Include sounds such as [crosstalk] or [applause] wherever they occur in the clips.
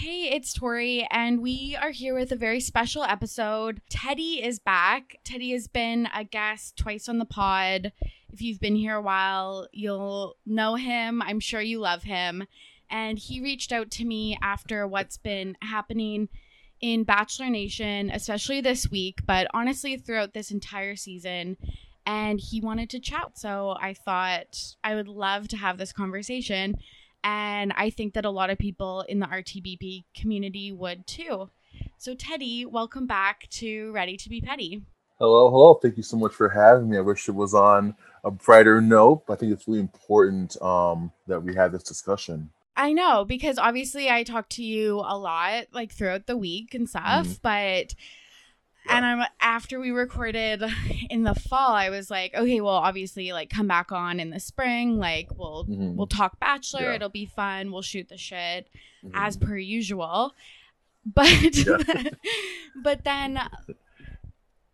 Hey, it's Tori, and we are here with a very special episode. Teddy is back. Teddy has been a guest twice on the pod. If you've been here a while, you'll know him. I'm sure you love him. And he reached out to me after what's been happening in Bachelor Nation, especially this week, but honestly, throughout this entire season. And he wanted to chat. So I thought I would love to have this conversation. And I think that a lot of people in the RTBP community would too. So, Teddy, welcome back to Ready to Be Petty. Hello, hello. Thank you so much for having me. I wish it was on a brighter note, but I think it's really important um, that we have this discussion. I know because obviously I talk to you a lot like throughout the week and stuff, mm-hmm. but yeah. and I'm after we recorded [laughs] in the fall, I was like, okay, well, obviously, like come back on in the spring, like we'll mm-hmm. we'll talk Bachelor, yeah. it'll be fun, we'll shoot the shit mm-hmm. as per usual, [laughs] but yeah. [laughs] but then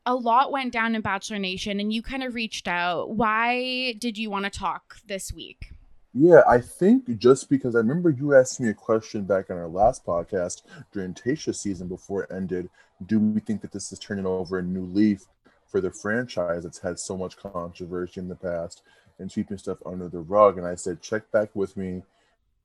a lot went down in Bachelor Nation, and you kind of reached out. Why did you want to talk this week? Yeah, I think just because I remember you asked me a question back on our last podcast during Tayshia's season before it ended. Do we think that this is turning over a new leaf for the franchise that's had so much controversy in the past and sweeping stuff under the rug? And I said, check back with me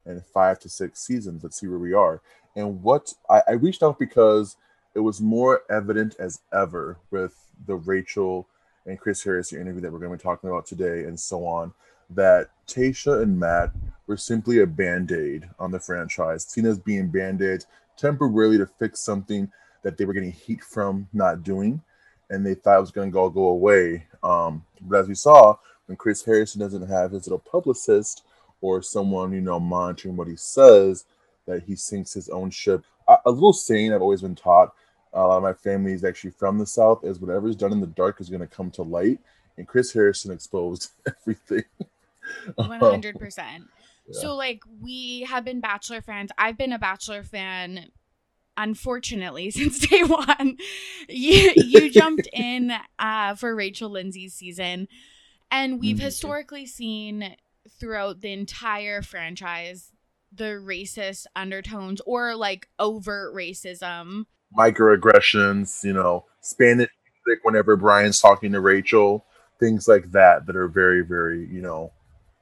in five to six seasons. Let's see where we are. And what I, I reached out because it was more evident as ever with the Rachel and Chris Harris interview that we're going to be talking about today and so on that Tayshia and Matt were simply a band aid on the franchise, seen as being band aids temporarily to fix something that they were getting heat from not doing, and they thought it was going to all go away. Um, but as we saw, when Chris Harrison doesn't have his little publicist or someone you know monitoring what he says, that he sinks his own ship. A, a little saying I've always been taught. A lot of my family is actually from the South. Is whatever is done in the dark is going to come to light, and Chris Harrison exposed [laughs] everything. [laughs] One hundred percent. So like we have been Bachelor fans. I've been a Bachelor fan unfortunately [laughs] since day one you you [laughs] jumped in uh, for rachel lindsay's season and we've mm-hmm. historically seen throughout the entire franchise the racist undertones or like overt racism microaggressions you know spanish music whenever brian's talking to rachel things like that that are very very you know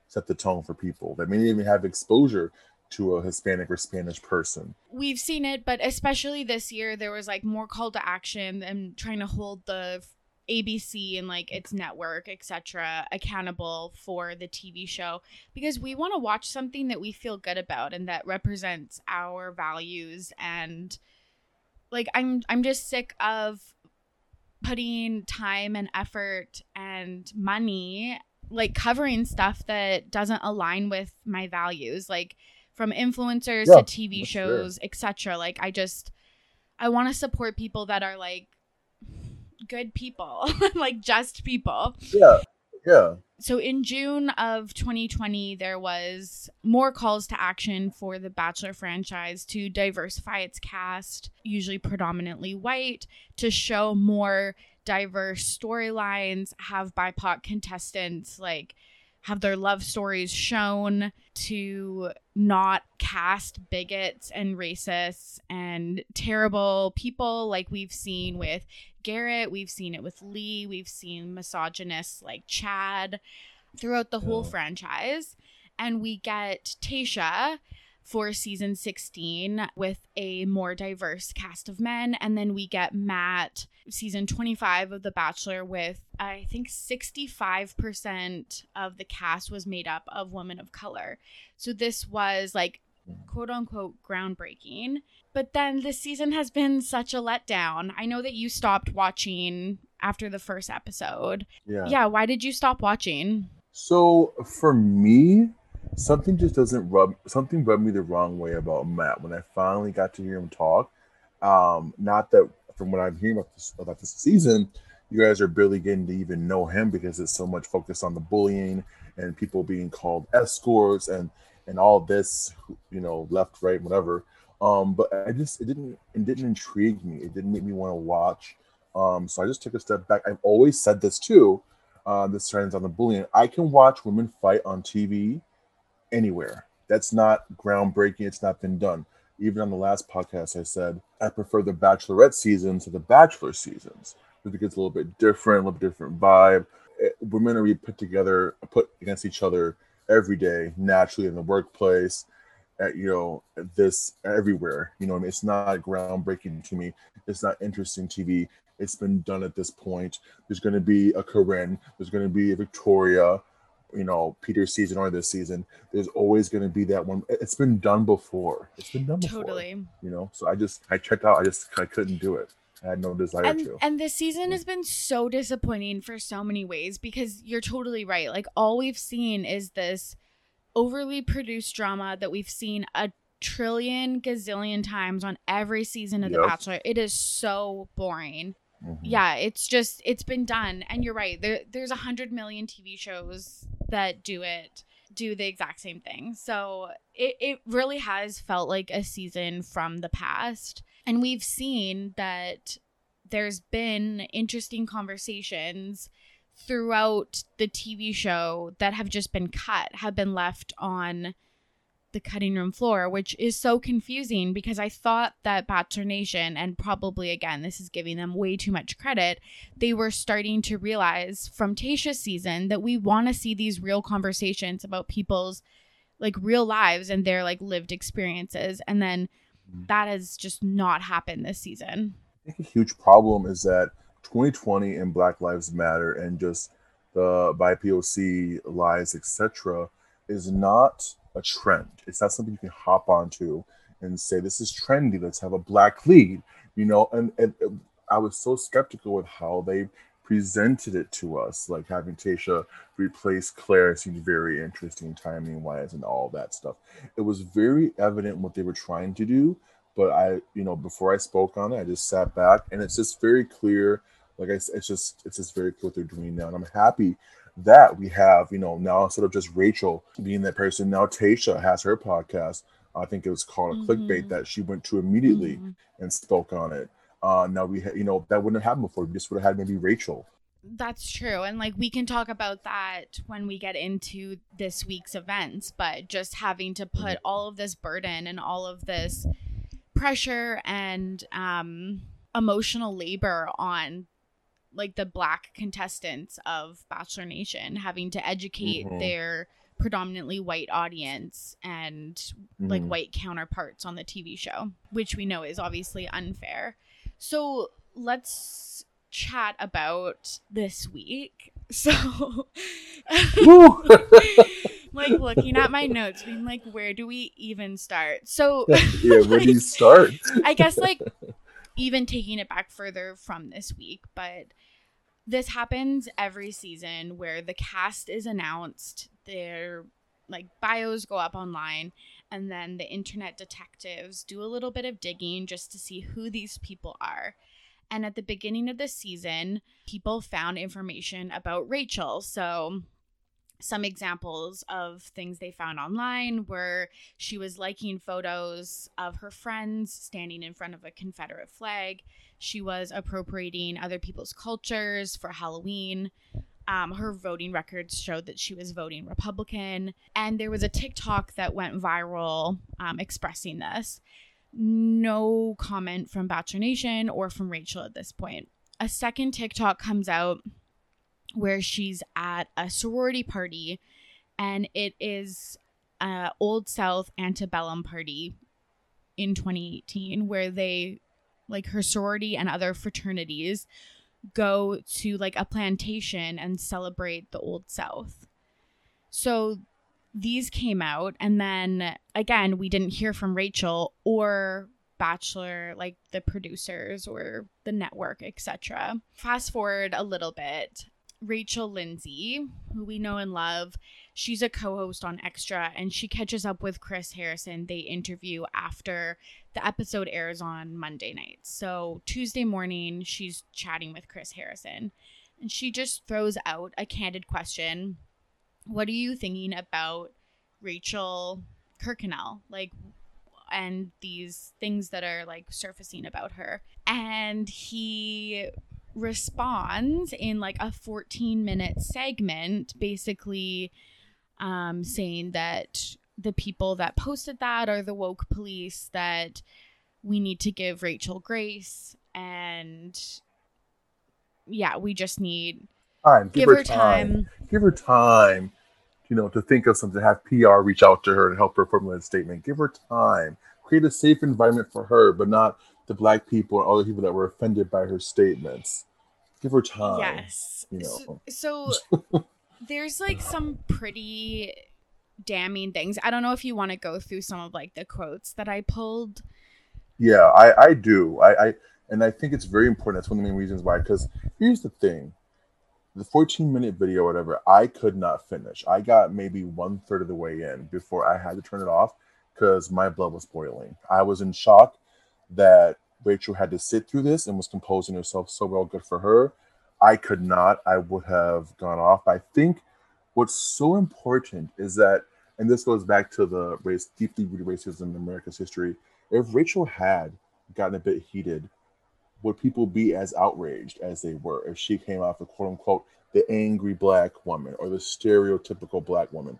set the tone for people that may not even have exposure to a Hispanic or Spanish person. We've seen it, but especially this year, there was like more call to action and trying to hold the ABC and like its network, etc., accountable for the TV show because we want to watch something that we feel good about and that represents our values and like I'm I'm just sick of putting time and effort and money like covering stuff that doesn't align with my values like from influencers yeah, to tv shows etc like i just i want to support people that are like good people [laughs] like just people. Yeah yeah. So in June of 2020, there was more calls to action for the Bachelor franchise to diversify its cast, usually predominantly white, to show more diverse storylines, have BIPOC contestants like have their love stories shown to not cast bigots and racists and terrible people like we've seen with Garrett, we've seen it with Lee, we've seen misogynists like Chad throughout the whole franchise. And we get Tayshia for season 16 with a more diverse cast of men. And then we get Matt, season 25 of The Bachelor, with I think 65% of the cast was made up of women of color. So this was like quote unquote groundbreaking. But then this season has been such a letdown. I know that you stopped watching after the first episode. Yeah. Yeah. Why did you stop watching? So for me, something just doesn't rub something rubbed me the wrong way about Matt when I finally got to hear him talk. Um, not that from what I'm hearing about this about this season, you guys are barely getting to even know him because it's so much focused on the bullying and people being called escorts and and all this, you know, left, right, whatever. Um, but I just it didn't it didn't intrigue me. It didn't make me want to watch. Um, so I just took a step back. I've always said this too. Uh, this trends on the bullying. I can watch women fight on TV anywhere. That's not groundbreaking. It's not been done. even on the last podcast, I said I prefer the Bachelorette season to the Bachelor seasons because it's a little bit different, a little bit different vibe. It, women are put together, put against each other every day, naturally in the workplace, at you know this everywhere. You know, I mean, it's not groundbreaking to me. It's not interesting TV. It's been done at this point. There's going to be a Corinne. There's going to be a Victoria. You know, Peter's season or this season. There's always going to be that one. It's been done before. It's been done before. Totally. You know, so I just I checked out. I just I couldn't do it. I had no desire and, to. And this season has been so disappointing for so many ways because you're totally right. Like all we've seen is this overly produced drama that we've seen a trillion gazillion times on every season of Yep. The Bachelor. It is so boring. Mhm. Yeah, it's just it's been done, and you're right. There there's a hundred million TV shows that do it, do the exact same thing. So it it really has felt like a season from the past, and we've seen that there's been interesting conversations throughout the TV show that have just been cut, have been left on the cutting room floor, which is so confusing because I thought that Bachelor Nation, and probably again, this is giving them way too much credit, they were starting to realize from Tayshia's season that we want to see these real conversations about people's like real lives and their like lived experiences. And then Mhm. that has just not happened this season. I think a huge problem is that 2020 and Black Lives Matter and just the BIPOC lies, etc., is not a trend. It's not something you can hop onto and say this is trendy. Let's have a black lead, you know. And, and, and I was so skeptical with how they presented it to us, like having Tayshia replace Claire seemed very interesting timing wise and all that stuff. It was very evident what they were trying to do, but I, you know, before I spoke on it, I just sat back and it's just very clear. Like I it's just it's just very clear what they're doing now, and I'm happy that we have, you know, now instead of just Rachel being that person, now Tayshia has her podcast. I think it was called a clickbait Mhm. that she went to immediately Mhm. and spoke on it. Uh, now we, ha- you know, that wouldn't have happened before. We just would have had maybe Rachel. That's true. And like we can talk about that when we get into this week's events, but just having to put all of this burden and all of this pressure and um emotional labor on like the black contestants of Bachelor Nation having to educate Mhm. their predominantly white audience and like Mhm. white counterparts on the TV show, which we know is obviously unfair. So let's chat about this week. [laughs] So, [laughs] like looking at my notes, being like, where do we even start? So, [laughs] yeah, where do you start? I guess like even taking it back further from this week, but this happens every season where the cast is announced, their like bios go up online, and then the internet detectives do a little bit of digging just to see who these people are. And at the beginning of the season, people found information about Rachel. So some examples of things they found online were she was liking photos of her friends standing in front of a Confederate flag. She was appropriating other people's cultures for Halloween. Um, her voting records showed that she was voting Republican. And there was a TikTok that went viral um, expressing this. No comment from Bachelor Nation or from Rachel at this point. A second TikTok comes out where she's at a sorority party and it is a old south antebellum party in 2018 where they like her sorority and other fraternities go to like a plantation and celebrate the old south. So these came out and then again we didn't hear from rachel or bachelor like the producers or the network etc fast forward a little bit Rachel Lindsay, who we know and love. She's a co host on Extra and she catches up with Chris Harrison. They interview after the episode airs on Monday night. So Tuesday morning, she's chatting with Chris Harrison and she just throws out a candid question What are you thinking about Rachel Kirkconnell? Like, and these things that are like surfacing about her. And he responds in like a 14 minute segment basically um, saying that the people that posted that are the woke police that we need to give Rachel grace and yeah, we just need time. Give, give her, her time. time. Give her time, you know, to think of something, to have PR reach out to her and help her formulate a statement. Give her time. Create a safe environment for her, but not the black people and other people that were offended by her statements. Give her time. Yes. You know. So, so [laughs] there's like some pretty damning things. I don't know if you want to go through some of like the quotes that I pulled. Yeah, I I do. I I and I think it's very important. That's one of the main reasons why. Because here's the thing: the 14 minute video, whatever, I could not finish. I got maybe one third of the way in before I had to turn it off because my blood was boiling. I was in shock that Rachel had to sit through this and was composing herself so well. Good for her. I could not. I would have gone off. I think what's so important is that, and this goes back to the race, deeply rooted racism in America's history. If Rachel had gotten a bit heated would people be as outraged as they were if she came out the quote unquote the angry black woman or the stereotypical black woman?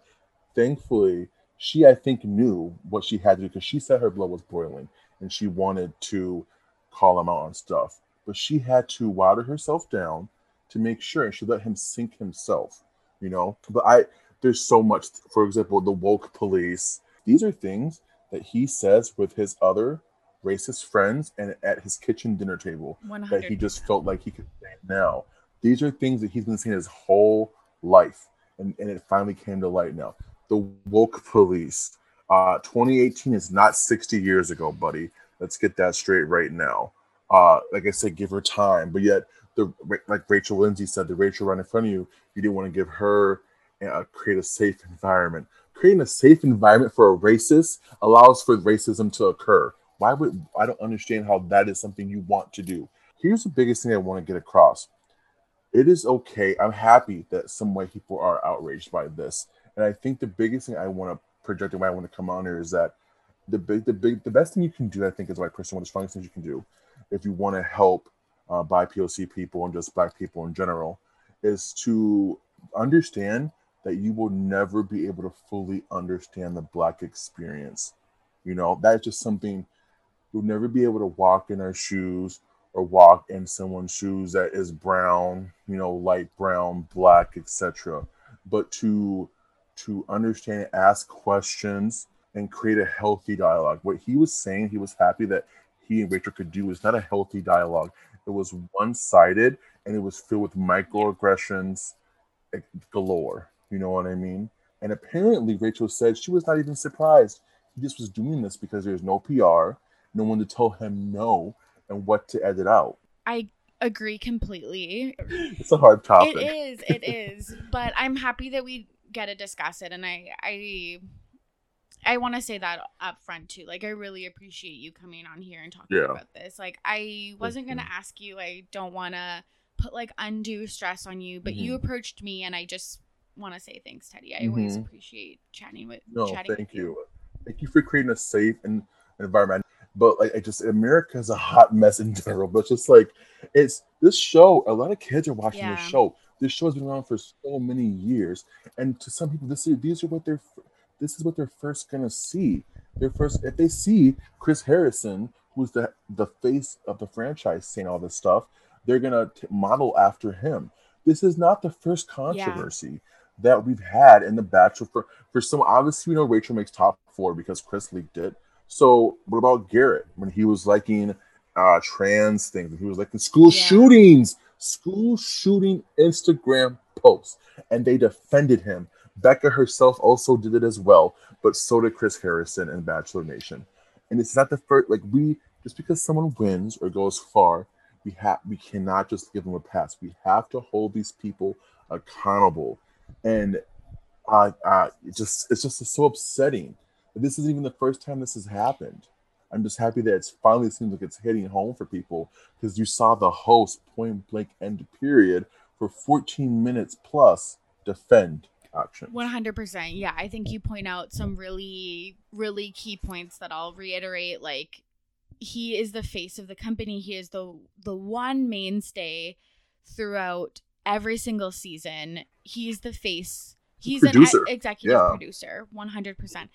Thankfully, she I think knew what she had to do because she said her blood was boiling and she wanted to call him out on stuff. But she had to water herself down to make sure she let him sink himself, you know. But I there's so much, for example, the woke police. These are things that he says with his other racist friends and at his kitchen dinner table 100%. that he just felt like he could say now. These are things that he's been saying his whole life, and, and it finally came to light now. The woke police. Uh, 2018 is not 60 years ago, buddy. Let's get that straight right now. Uh, like I said, give her time, but yet the like Rachel Lindsay said, the Rachel right in front of you, you didn't want to give her uh, create a safe environment. Creating a safe environment for a racist allows for racism to occur. Why would I don't understand how that is something you want to do? Here's the biggest thing I want to get across. It is okay. I'm happy that some white people are outraged by this. And I think the biggest thing I want to project and why I want to come on here is that the big, the big, the best thing you can do, I think, is a white person, one of the strongest things you can do, if you want to help uh, BIPOC people and just black people in general, is to understand that you will never be able to fully understand the black experience. You know, that's just something you'll never be able to walk in our shoes or walk in someone's shoes that is brown, you know, light brown, black, etc. But to to understand, ask questions, and create a healthy dialogue. What he was saying, he was happy that he and Rachel could do was not a healthy dialogue. It was one-sided and it was filled with microaggressions galore. You know what I mean? And apparently, Rachel said she was not even surprised. He just was doing this because there's no PR no one to tell him no and what to edit out. I agree completely. It's a hard topic. It is, it is. but I'm happy that we get to discuss it and I I I want to say that up front too. Like I really appreciate you coming on here and talking yeah. about this. Like I wasn't going to ask you. I don't want to put like undue stress on you, but mm-hmm. you approached me and I just want to say thanks, Teddy. I mm-hmm. always appreciate chatting with No, chatting thank you. you. Thank you for creating a safe and environment but like I just America is a hot mess in general. But just like it's this show, a lot of kids are watching yeah. this show. This show has been around for so many years, and to some people, this is these are what they're this is what they're first gonna see. They're first if they see Chris Harrison, who's the the face of the franchise, saying all this stuff, they're gonna t- model after him. This is not the first controversy. Yeah. That we've had in the Bachelor for for some obviously we know Rachel makes top four because Chris leaked it so what about Garrett when he was liking uh, trans things? He was liking school yeah. shootings, school shooting Instagram posts, and they defended him. Becca herself also did it as well, but so did Chris Harrison and Bachelor Nation. And it's not the first like we just because someone wins or goes far, we have we cannot just give them a pass. We have to hold these people accountable. And uh, uh, just it's just so upsetting this isn't even the first time this has happened. I'm just happy that it's finally seems like it's hitting home for people because you saw the host point blank end period for 14 minutes plus defend action. 100%. Yeah, I think you point out some really really key points that I'll reiterate like he is the face of the company. He is the the one mainstay throughout every single season. He's the face He's Producer. an executive Yeah. producer, 100%.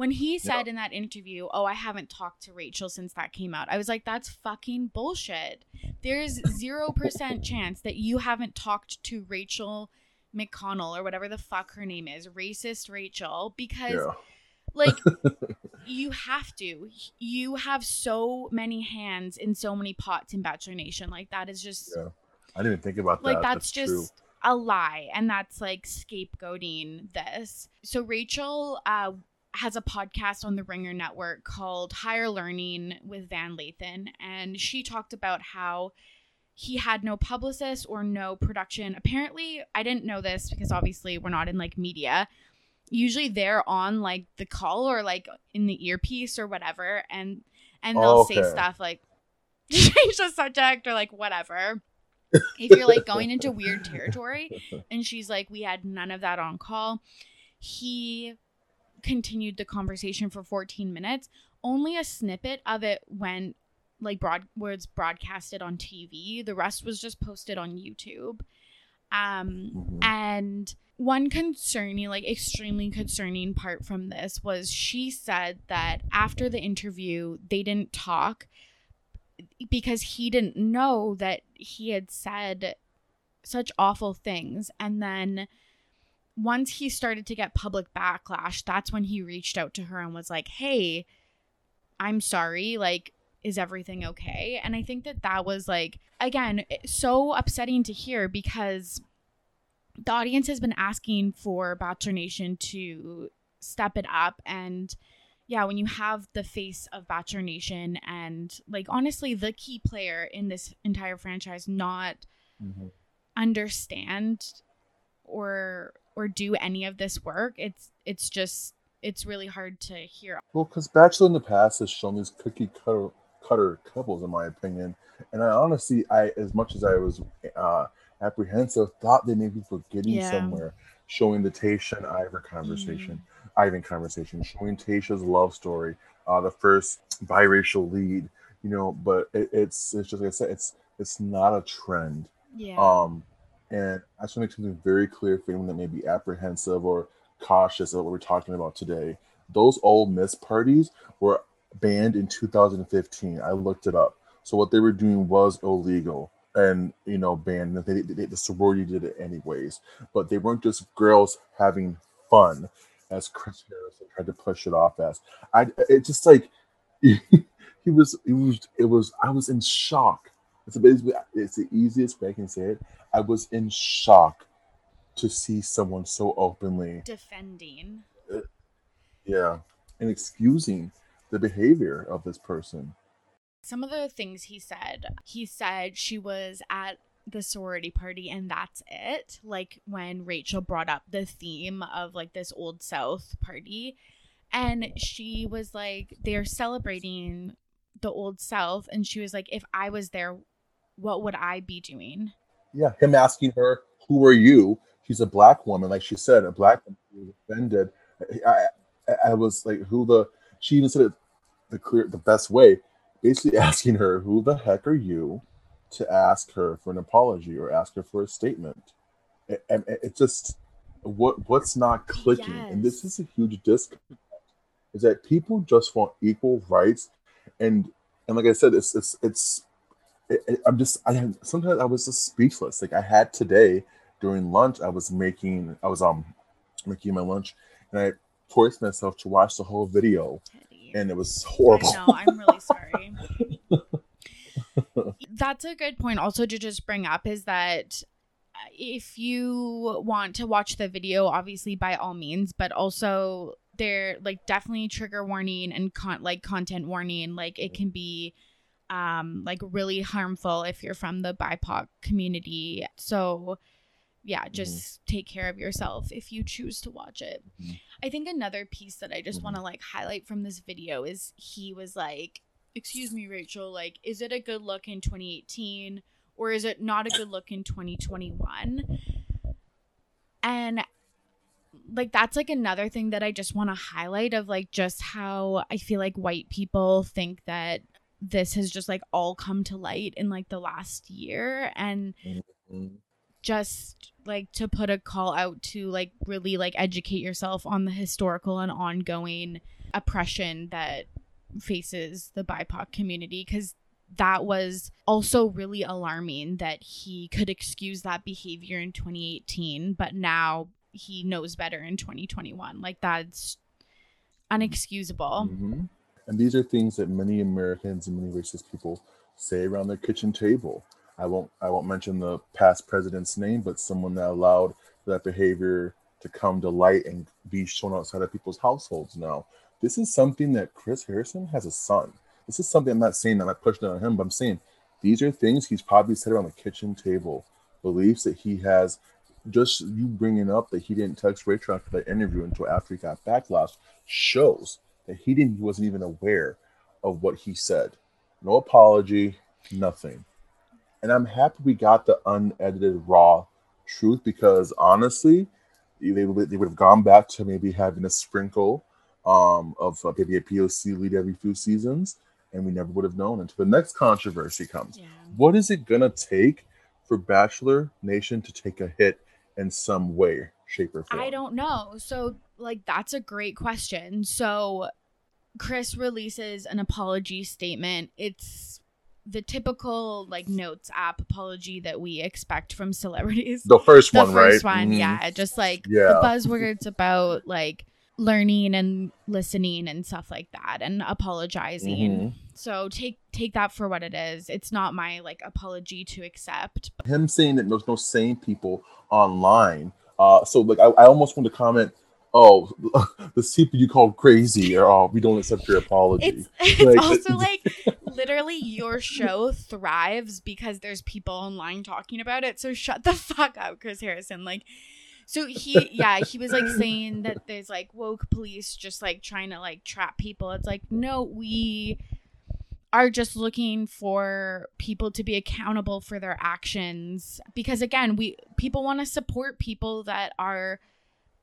When he said in that interview, "Oh, I haven't talked to Rachel since that came out." I was like, "That's fucking bullshit." There's [laughs] 0% chance that you haven't talked to Rachel McConnell or whatever the fuck her name is, racist Rachel, because Yeah. like [laughs] you have to. You have so many hands in so many pots in Bachelor Nation. Like that is just Yeah. I didn't even think about like that. that's, true. just a lie and that's like scapegoating this so rachel uh has a podcast on the ringer network called higher learning with van lathan and she talked about how he had no publicist or no production. Apparently i didn't know this because obviously we're not in like media. Usually they're on like the call or like in the earpiece or whatever and and they'll say Okay. stuff like [laughs] change the subject or like whatever. If you're like going into weird territory [laughs] and she's like we had none of that on call he continued the conversation for 14 minutes only a snippet of it went like broad was broadcasted on tv the rest was just posted on youtube. Um Mhm. and one concerning like extremely concerning part from this was she said that after the interview they didn't talk because he didn't know that he had said such awful things. And then once he started to get public backlash that's when he reached out to her and was like hey i'm sorry like is everything okay and i think that that was like again so upsetting to hear because the audience has been asking for bachelor nation to step it up and yeah when you have the face of bachelor nation and like honestly the key player in this entire franchise not Mhm. understand or or do any of this work it's it's just it's really hard to hear Well, because Bachelor in the past has shown these cookie cutter, cutter couples, in my opinion. And I honestly, I as much as I was uh, apprehensive, thought they may be forgetting Yeah. somewhere, showing the Tayshia and Ivor conversation, Ivan conversation, showing Tayshia's love story, uh, the first biracial lead. You know, but it, it's it's just like I said, it's it's not a trend. yeah Um, and I just want to make something very clear for anyone that may be apprehensive or cautious of what we're talking about today. Those old Miss parties were banned in 2015. I looked it up. So what they were doing was illegal and, you know, banned. They, they, the sorority did it anyways. But they weren't just girls having fun, as Chris Harrison tried to push it off as. I, it just like, [laughs] he was, it was, it was, I was in shock. It's, it's the easiest way I can say it. I was in shock to see someone so openly, defending. Uh, yeah, and excusing the behavior of this person. some of the things he said he said she was at the sorority party and that's it. Like when rachel brought up the theme of like this old south party and she was like they're celebrating the old south and she was like if i was there what would i be doing Yeah, him asking her, "Who are you?" She's a black woman, like she said, a black woman. Was offended. I, I, I was like, "Who the?" She even said it the clear, the best way, basically [laughs] asking her, "Who the heck are you?" to ask her for an apology or ask her for a statement. It, and it, it just what what's not clicking, and this is a huge disconnect, is that people just want equal rights, and and like I said, it's it's it's it, it- I'm just I sometimes I was just speechless. Like I had today during lunch, I was making I was um making my lunch, and I forced myself to watch the whole video, Teddy. and it was horrible. I know. I'm really sorry. [laughs] [laughs] That's a good point. Also, to just bring up is that uh, if you want to watch the video, obviously by all means, but also there like definitely trigger warning and con- like content warning. Like it can be um like really harmful if you're from the BIPOC community. So yeah, just take care of yourself if you choose to watch it. Mhm. I think another piece that I just Mhm. want to like highlight from this video is he was like, "Excuse me, Rachel, like is it a good look in 2018 or is it not a good look in 2021?" And like that's like another thing that I just want to highlight of like just how I feel like white people think that this has just like all come to light in like the last year and Mhm. just like to put a call out to like really like educate yourself on the historical and ongoing oppression that faces the BIPOC community because that was also really alarming that he could excuse that behavior in 2018, but now he knows better in 2021. Like that's unexcusable. Mm-hmm. And these are things that many Americans and many racist people say around their kitchen table. I won't I won't mention the past president's name, but someone that allowed that behavior to come to light and be shown outside of people's households now. This is something that Chris Harrison has a son. This is something I'm not saying that I'm pushing it on him, but I'm saying these are things he's probably said around the kitchen table, beliefs that he has. Just you bringing up that he didn't text Rachel after that interview until after he got backlash shows that he didn't he wasn't even aware of what he said. No apology, nothing. And I'm happy we got the unedited raw truth because honestly, they, they would have gone back to maybe having a sprinkle um, of uh, maybe a POC lead every few seasons, and we never would have known until the next controversy comes. Yeah. What is it gonna take for Bachelor Nation to take a hit in some way, shape, or form? I don't know. So, like, that's a great question. So, Chris releases an apology statement. It's the typical like notes app apology that we expect from celebrities. The first the one, first right? one, Mhm. yeah, just like Yeah. the buzzwords about like learning and listening and stuff like that and apologizing. Mhm. So take take that for what it is. It's not my like apology to accept. him saying that there's no sane people online. Uh, so like I, I almost want to comment, oh, [laughs] the CPU called crazy, or oh, we don't accept your apology. It's [laughs] it's Like, also [laughs] like literally your show thrives because there's people online talking about it. So shut the fuck up, Chris Harrison. Like so he yeah, he was like saying that there's like woke police just like trying to like trap people. It's like, no, we are just looking for people to be accountable for their actions because again, we people want to support people that are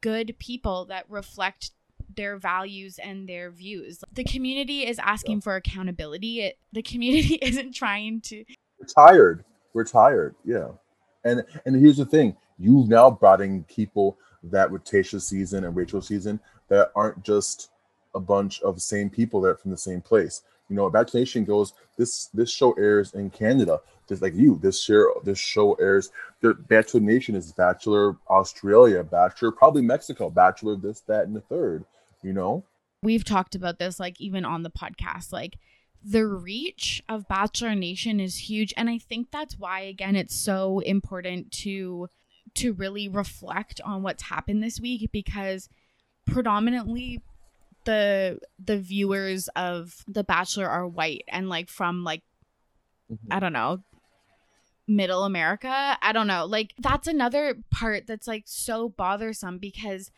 good people that reflect their values and their views. The community is asking for accountability. It, the community [laughs] isn't trying to We're tired. We're tired. Yeah. And and here's the thing: you've now brought in people that with Tayshia's season and Rachel's season that aren't just a bunch of same people that are from the same place. You know, Bachelor Nation goes. This this show airs in Canada, just like you. This share this show airs. The Bachelor Nation is Bachelor Australia, Bachelor probably Mexico, Bachelor this, that, and the third. You know, we've talked about this like even on the podcast like the reach of bachelor nation is huge and i think that's why again it's so important to to really reflect on what's happened this week because predominantly the the viewers of the bachelor are white and like from like Mhm. i don't know middle america? I don't know. Like that's another part that's like so bothersome because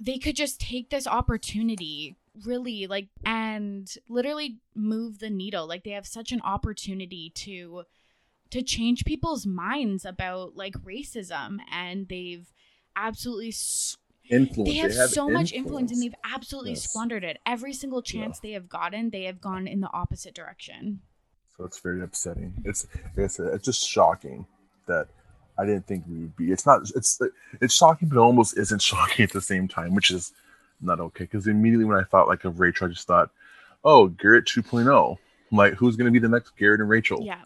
they could just take this opportunity really like and literally move the needle. Like they have such an opportunity to to change people's minds about like racism and they've absolutely s- influence. they have, so much influence and they've absolutely Yes. squandered it every single chance they have gotten they have gone in the opposite direction So it's very upsetting. It's it's it's just shocking that I didn't think we would be. It's not. It's it's shocking, but it almost isn't [laughs] shocking at the same time, which is not okay. Because immediately when I thought like of Rachel, I just thought, oh, Garrett 2.0. Like who's going to be the next Garrett and Rachel? yeah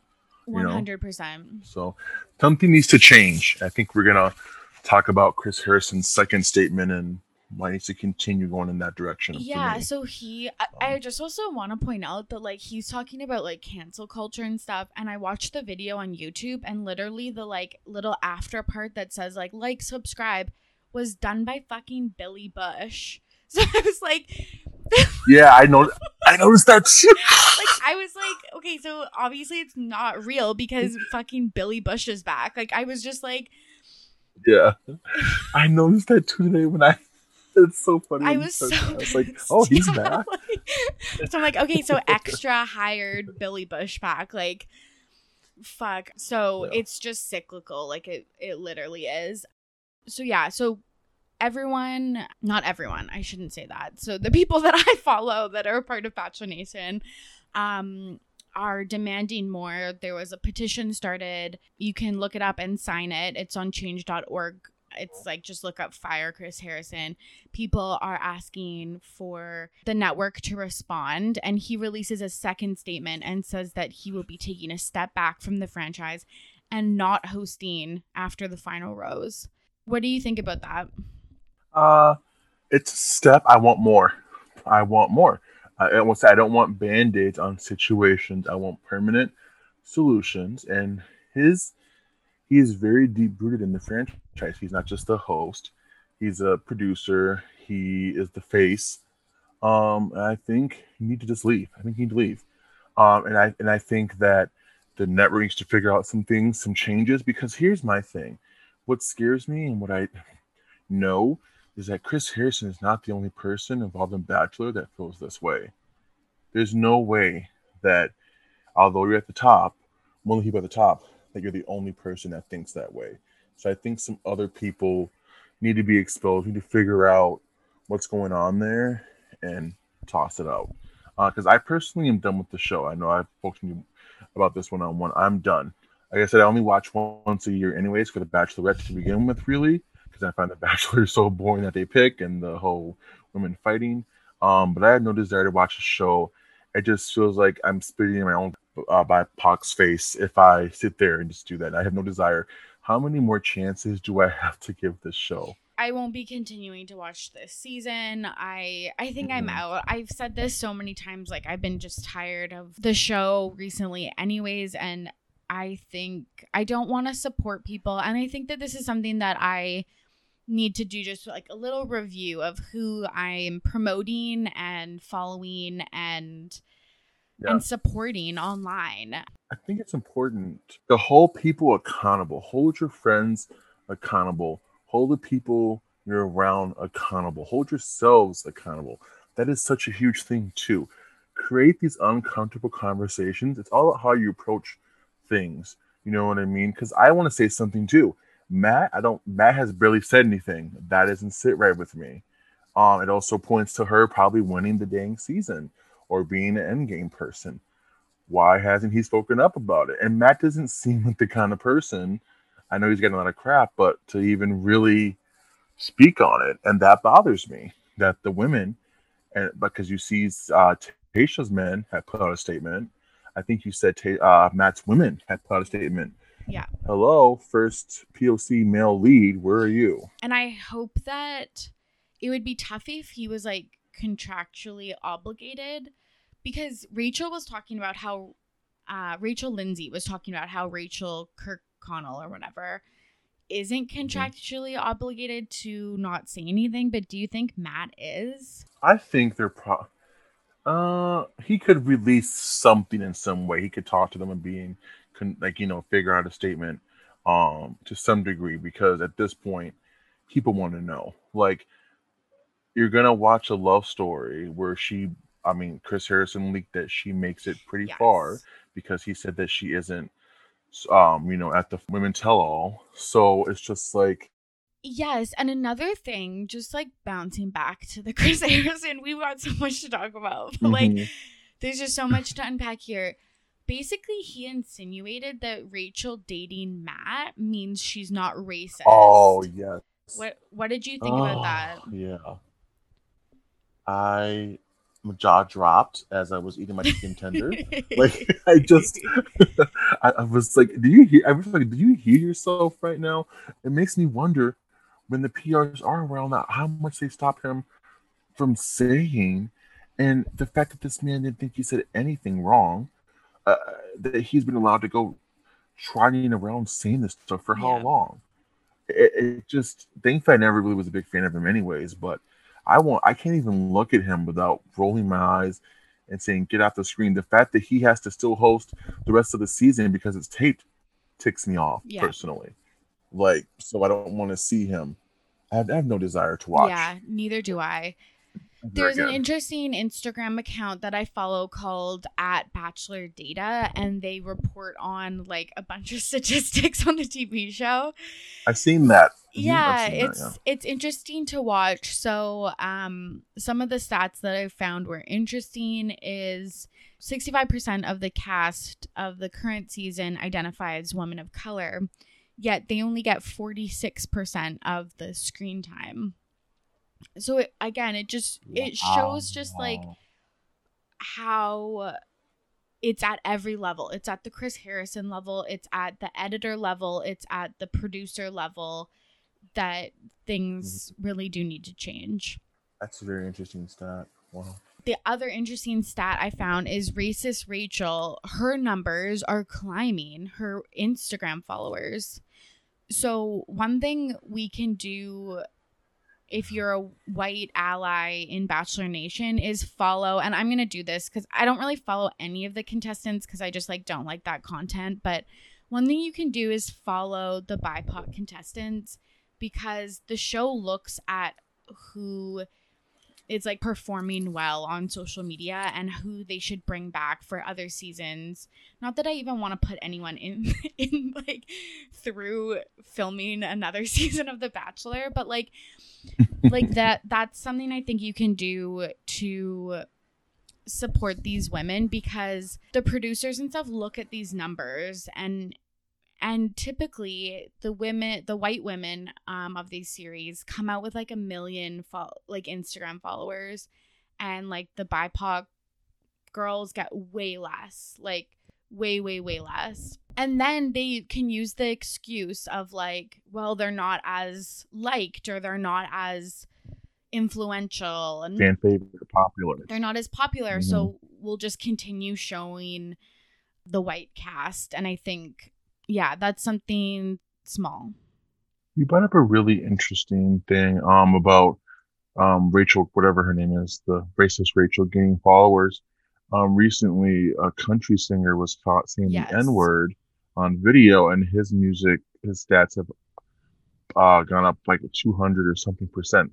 You know? 100% So something needs to change. I think we're gonna talk about Chris Harrison's second statement and why needs to continue going in that direction. yeah so he I, I um, just also want to point out that like he's talking about like cancel culture and stuff and i watched the video on youtube and literally the like little after part that says like like subscribe was done by fucking billy bush [laughs] so i was like [laughs] yeah, I know. I noticed that too. [laughs] like i was like okay so obviously it's not real because fucking billy bush is back like i was just like Yeah, I noticed that too today when I. It's so funny. I was so that. I was like, [laughs] oh, he's yeah, [laughs] back. Like, so I'm like, okay, so extra hired Billy Bush back, like, fuck. So Yeah. it's just cyclical, like it it literally is. So yeah, so everyone, not everyone, I shouldn't say that. So the people [laughs] that I follow that are part of Bachelor Nation, um, are demanding more. There was a petition started. You can look it up and sign it. It's on change.org. It's like just look up fire Chris Harrison. People are asking for the network to respond, and he releases a second statement and says that he will be taking a step back from the franchise and not hosting after the final rose. What do you think about that? Uh, it's a step. I want more. I want more. I, want I don't want band aids on situations. I want permanent solutions. And his, he is very deep rooted in the franchise. He's not just a host. He's a producer. He is the face. Um, I think you need to just leave. I think you need to leave. Um, and I and I think that the network needs to figure out some things, some changes. Because here's my thing: what scares me and what I know is that Chris Harrison is not the only person involved in Bachelor that feels this way. There's no way that, although you're at the top, only people at the top, that you're the only person that thinks that way. So I think some other people need to be exposed, need to figure out what's going on there and toss it out. Because uh, I personally am done with the show. I know I've spoken to you about this one on one. I'm done. Like I said, I only watch once a year, anyways, for the Bachelorette to begin with, really because I find the [laughs] Bachelor so boring that they pick and the whole women fighting. Um, but I had no desire to watch the show. It just feels like I'm spitting in my own uh, BIPOC's face if I sit there and just do that. I have no desire. How many more chances do I have to give this show? I won't be continuing to watch this season. I I think mm-hmm. I'm out. I've said this so many times like I've been just tired of the show recently anyways and I think I don't want to support people and I think that this is something that I need to do just like a little review of who I'm promoting and following and yeah. and supporting online. I think it's important to hold people accountable. Hold your friends accountable. Hold the people you're around accountable. Hold yourselves accountable. That is such a huge thing too. Create these uncomfortable conversations. It's all about how you approach things. You know what I mean? Because I want to say something too Matt, I don't. Matt has barely said anything. That doesn't sit right with me. Um, it also points to her probably winning the dang season or being an endgame person. Why hasn't he spoken up about it? And Matt doesn't seem like the kind of person. I know he's getting a lot of crap, but to even really speak on it, and that bothers me. That the women, and because you see, uh, Tayshia's men have put out a statement. I think you said uh, Matt's women had put out a statement yeah. Hello, first POC male lead. Where are you? And I hope that it would be tough if he was like contractually obligated because Rachel was talking about how uh, Rachel Lindsay was talking about how Rachel Kirkconnell or whatever isn't mm-hmm. contractually mm-hmm. obligated to not say anything, but do you think Matt is? I think they're pro uh he could release something in some way. He could talk to them and being can like you know figure out a statement um to some degree because at this point people want to know like you're gonna watch a love story where she i mean chris harrison leaked that she makes it pretty yes. far because he said that she isn't um you know at the women tell all so it's just like yes and another thing just like bouncing back to the [laughs] chris harrison we've got so much to talk about but mm-hmm. like there's just so much to unpack here basically he insinuated that Rachel dating Matt means she's not racist. Oh yes. What what did you think oh, about that? Yeah. I my jaw dropped as I was eating my chicken tender. [laughs] like I just [laughs] I, I, was like, do you hear I was like, do you hear yourself right now? It makes me wonder when the PRs are around that how much they stop him from saying and the fact that this man didn't think he said anything wrong uh, that he's been allowed to go trotting around saying this stuff for how yeah. long? It, it, just thankfully I never really was a big fan of him anyways, but I won't I can't even look at him without rolling my eyes and saying get off the screen. The fact that he has to still host the rest of the season because it's taped ticks me off yeah. personally. Like so I don't want to see him. I have, I have no desire to watch. Yeah, neither do I. there's an interesting Instagram account that I follow called at Bachelor Data, and they report on like a bunch of [laughs] statistics on the TV show. I've seen that. Yeah, seen it's that, yeah. it's interesting to watch. So, um, some of the stats that I found were interesting is 65% of the cast of the current season identify as women of color, yet they only get 46% of the screen time so it, again it just it shows just like how it's at every level it's at the chris harrison level it's at the editor level it's at the producer level that things mm-hmm. really do need to change that's a very interesting stat wow the other interesting stat I found is racist Rachel. Her numbers are climbing, her Instagram followers. So, one thing we can do if you're a white ally in Bachelor Nation is follow and I'm going to do this cuz I don't really follow any of the contestants cuz I just like don't like that content, but one thing you can do is follow the BIPOC contestants because the show looks at who is like performing well on social media and who they should bring back for other seasons. Not that I even want to put anyone in [laughs] in like through filming another [laughs] season of The Bachelor, but like like [laughs] that that's something I think you can do to support these women because the producers and stuff look at these numbers and and typically the women the white women um, of these series come out with like a million fo- like instagram followers. And like the bipoc girls get way less like way way way less. And then they can use the excuse of like well they're not as liked or they're not as influential and fan favorite popular. They're not as popular. Mm-hmm. so we'll just continue showing the white cast. And i think yeah, that's something small. You brought up a really interesting thing um about um Rachel, whatever her name is, the racist Rachel gaining followers. Um, recently, a country singer was caught saying yes. the N word on video, and his music, his stats have uh, gone up like 200 or something percent.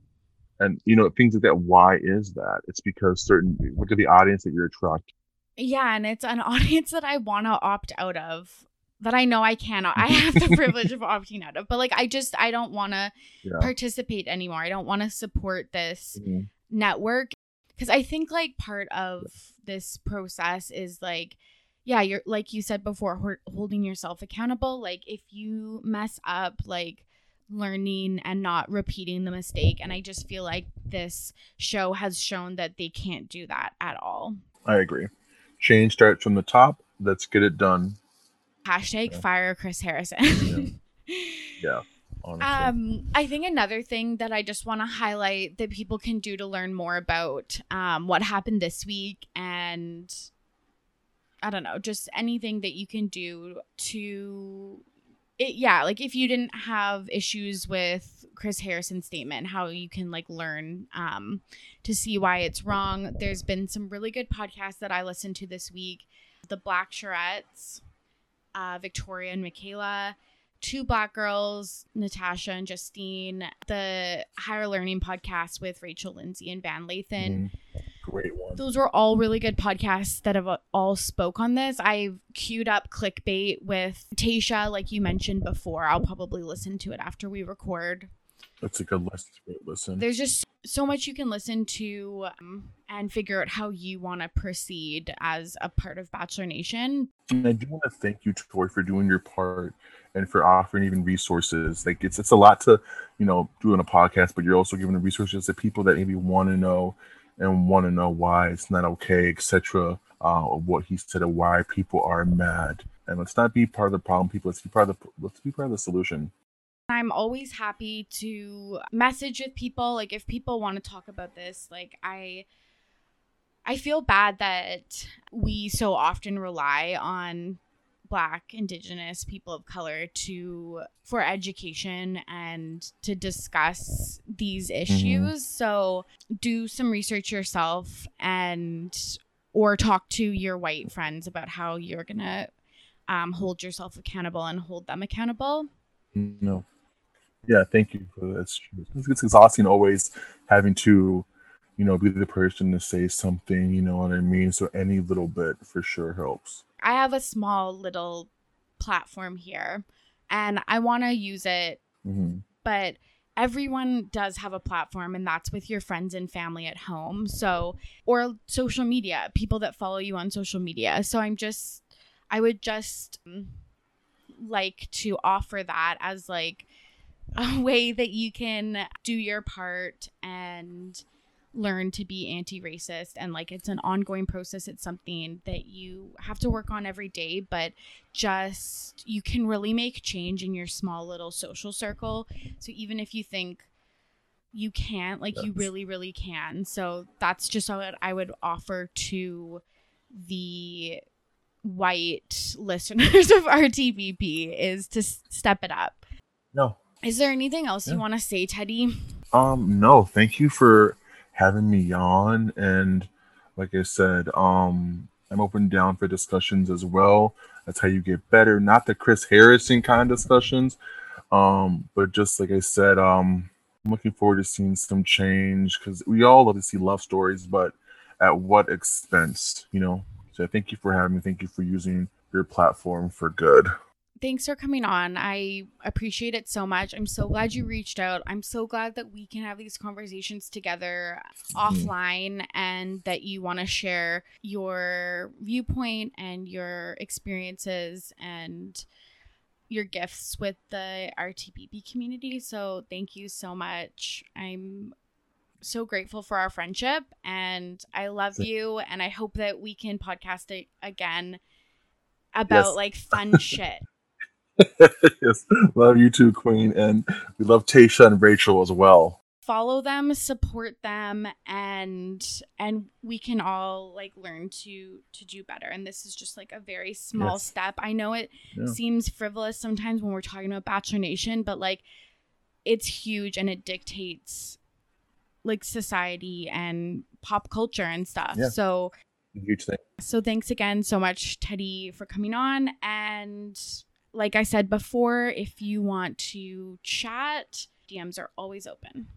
And you know, things like that. Why is that? It's because certain look at the audience that you're attracting. Yeah, and it's an [laughs] audience that I want to opt out of that I know I cannot. I have the privilege of opting out of, but like I just I don't want to yeah. participate anymore. I don't want to support this mm-hmm. network because I think like part of this process is like yeah, you're like you said before holding yourself accountable. Like if you mess up like learning and not repeating the mistake and I just feel like this show has shown that they can't do that at all. I agree. Change starts from the top. Let's get it done Hashtag yeah. fire Chris Harrison. yeah. [laughs] yeah. Um, I think another thing that I just want to highlight that people can do to learn more about um, what happened this week and I don't know, just anything that you can do to it, yeah, like if you didn't have issues with Chris Harrison's statement, how you can like learn um, to see why it's wrong. There's been some really good podcasts that I listened to this week. The Black Charettes uh, Victoria and Michaela, two black girls, Natasha and Justine, the Higher Learning podcast with Rachel Lindsay and Van Lathan. Mm, great one. Those were all really good podcasts that have all spoke on this. I've queued up clickbait with Tasha, like you mentioned before. I'll probably listen to it after we record. That's a good lesson, listen. There's just so much you can listen to um, and figure out how you want to proceed as a part of Bachelor Nation. And I do want to thank you, Tori, for doing your part and for offering even resources. Like it's it's a lot to, you know, doing a podcast, but you're also giving the resources to people that maybe want to know and want to know why it's not okay, etc. Uh, what he said and why people are mad. And let's not be part of the problem, people. Let's be part of the let's be part of the solution. I'm always happy to message with people. Like if people want to talk about this, like I I feel bad that we so often rely on black indigenous people of color to for education and to discuss these mm-hmm. issues. Mm-hmm. So do some research yourself and or talk to your white friends about how you're going to um, hold yourself accountable and hold them accountable. No. Yeah, thank you for that. It's, it's exhausting always having to you know, be the person to say something, you know what I mean? So any little bit for sure helps. I have a small little platform here and I want to use it, hmm but everyone does have a platform and that's with your friends and family at home. So, or social media, people that follow you on social media. So I'm just, I would just mm, like to offer that as like [laughs] a way that you can do your part and learn to be anti-racist. And like it's an ongoing process. It's something that you have to work on every day but just you can really make change in your small little social circle. So even if you think you can't like you really really can. So that's just what i would offer to the white [laughs] listeners of rtvp is to s- step it up. No. Is there anything else Yeah. you want to say teddy Um, no, thank you for having me on. And like I said, um, I'm open down for discussions as well. That's how you get better. Not the Chris Harrison kind of discussions. Um, but just like I said, um, I'm looking forward to seeing some change because we all love to see love stories, but at what expense, you know? So thank you for having me. Thank you for using your platform for good. Thanks for coming on. I appreciate it so much. I'm so glad you reached out. I'm so glad that we can have these conversations together hmm. offline and that you want to share your viewpoint and your experiences and your gifts with the RTBB community. So thank you so much. I'm so grateful for our friendship and I love you and I hope that we can podcast it again about Yes. like fun [laughs] shit. [laughs] yes, love you too, Queen, and we love Tasha and Rachel as well. follow them support them and and we can all like learn to to do better and this is just like a very small Yes. step i know it Yeah. seems frivolous sometimes when we're talking about bachelor nation but like it's huge and it dictates like society and pop culture and stuff Yeah. so Huge thing. so thanks again so much teddy for coming on and like i said before if you want to chat dms are always open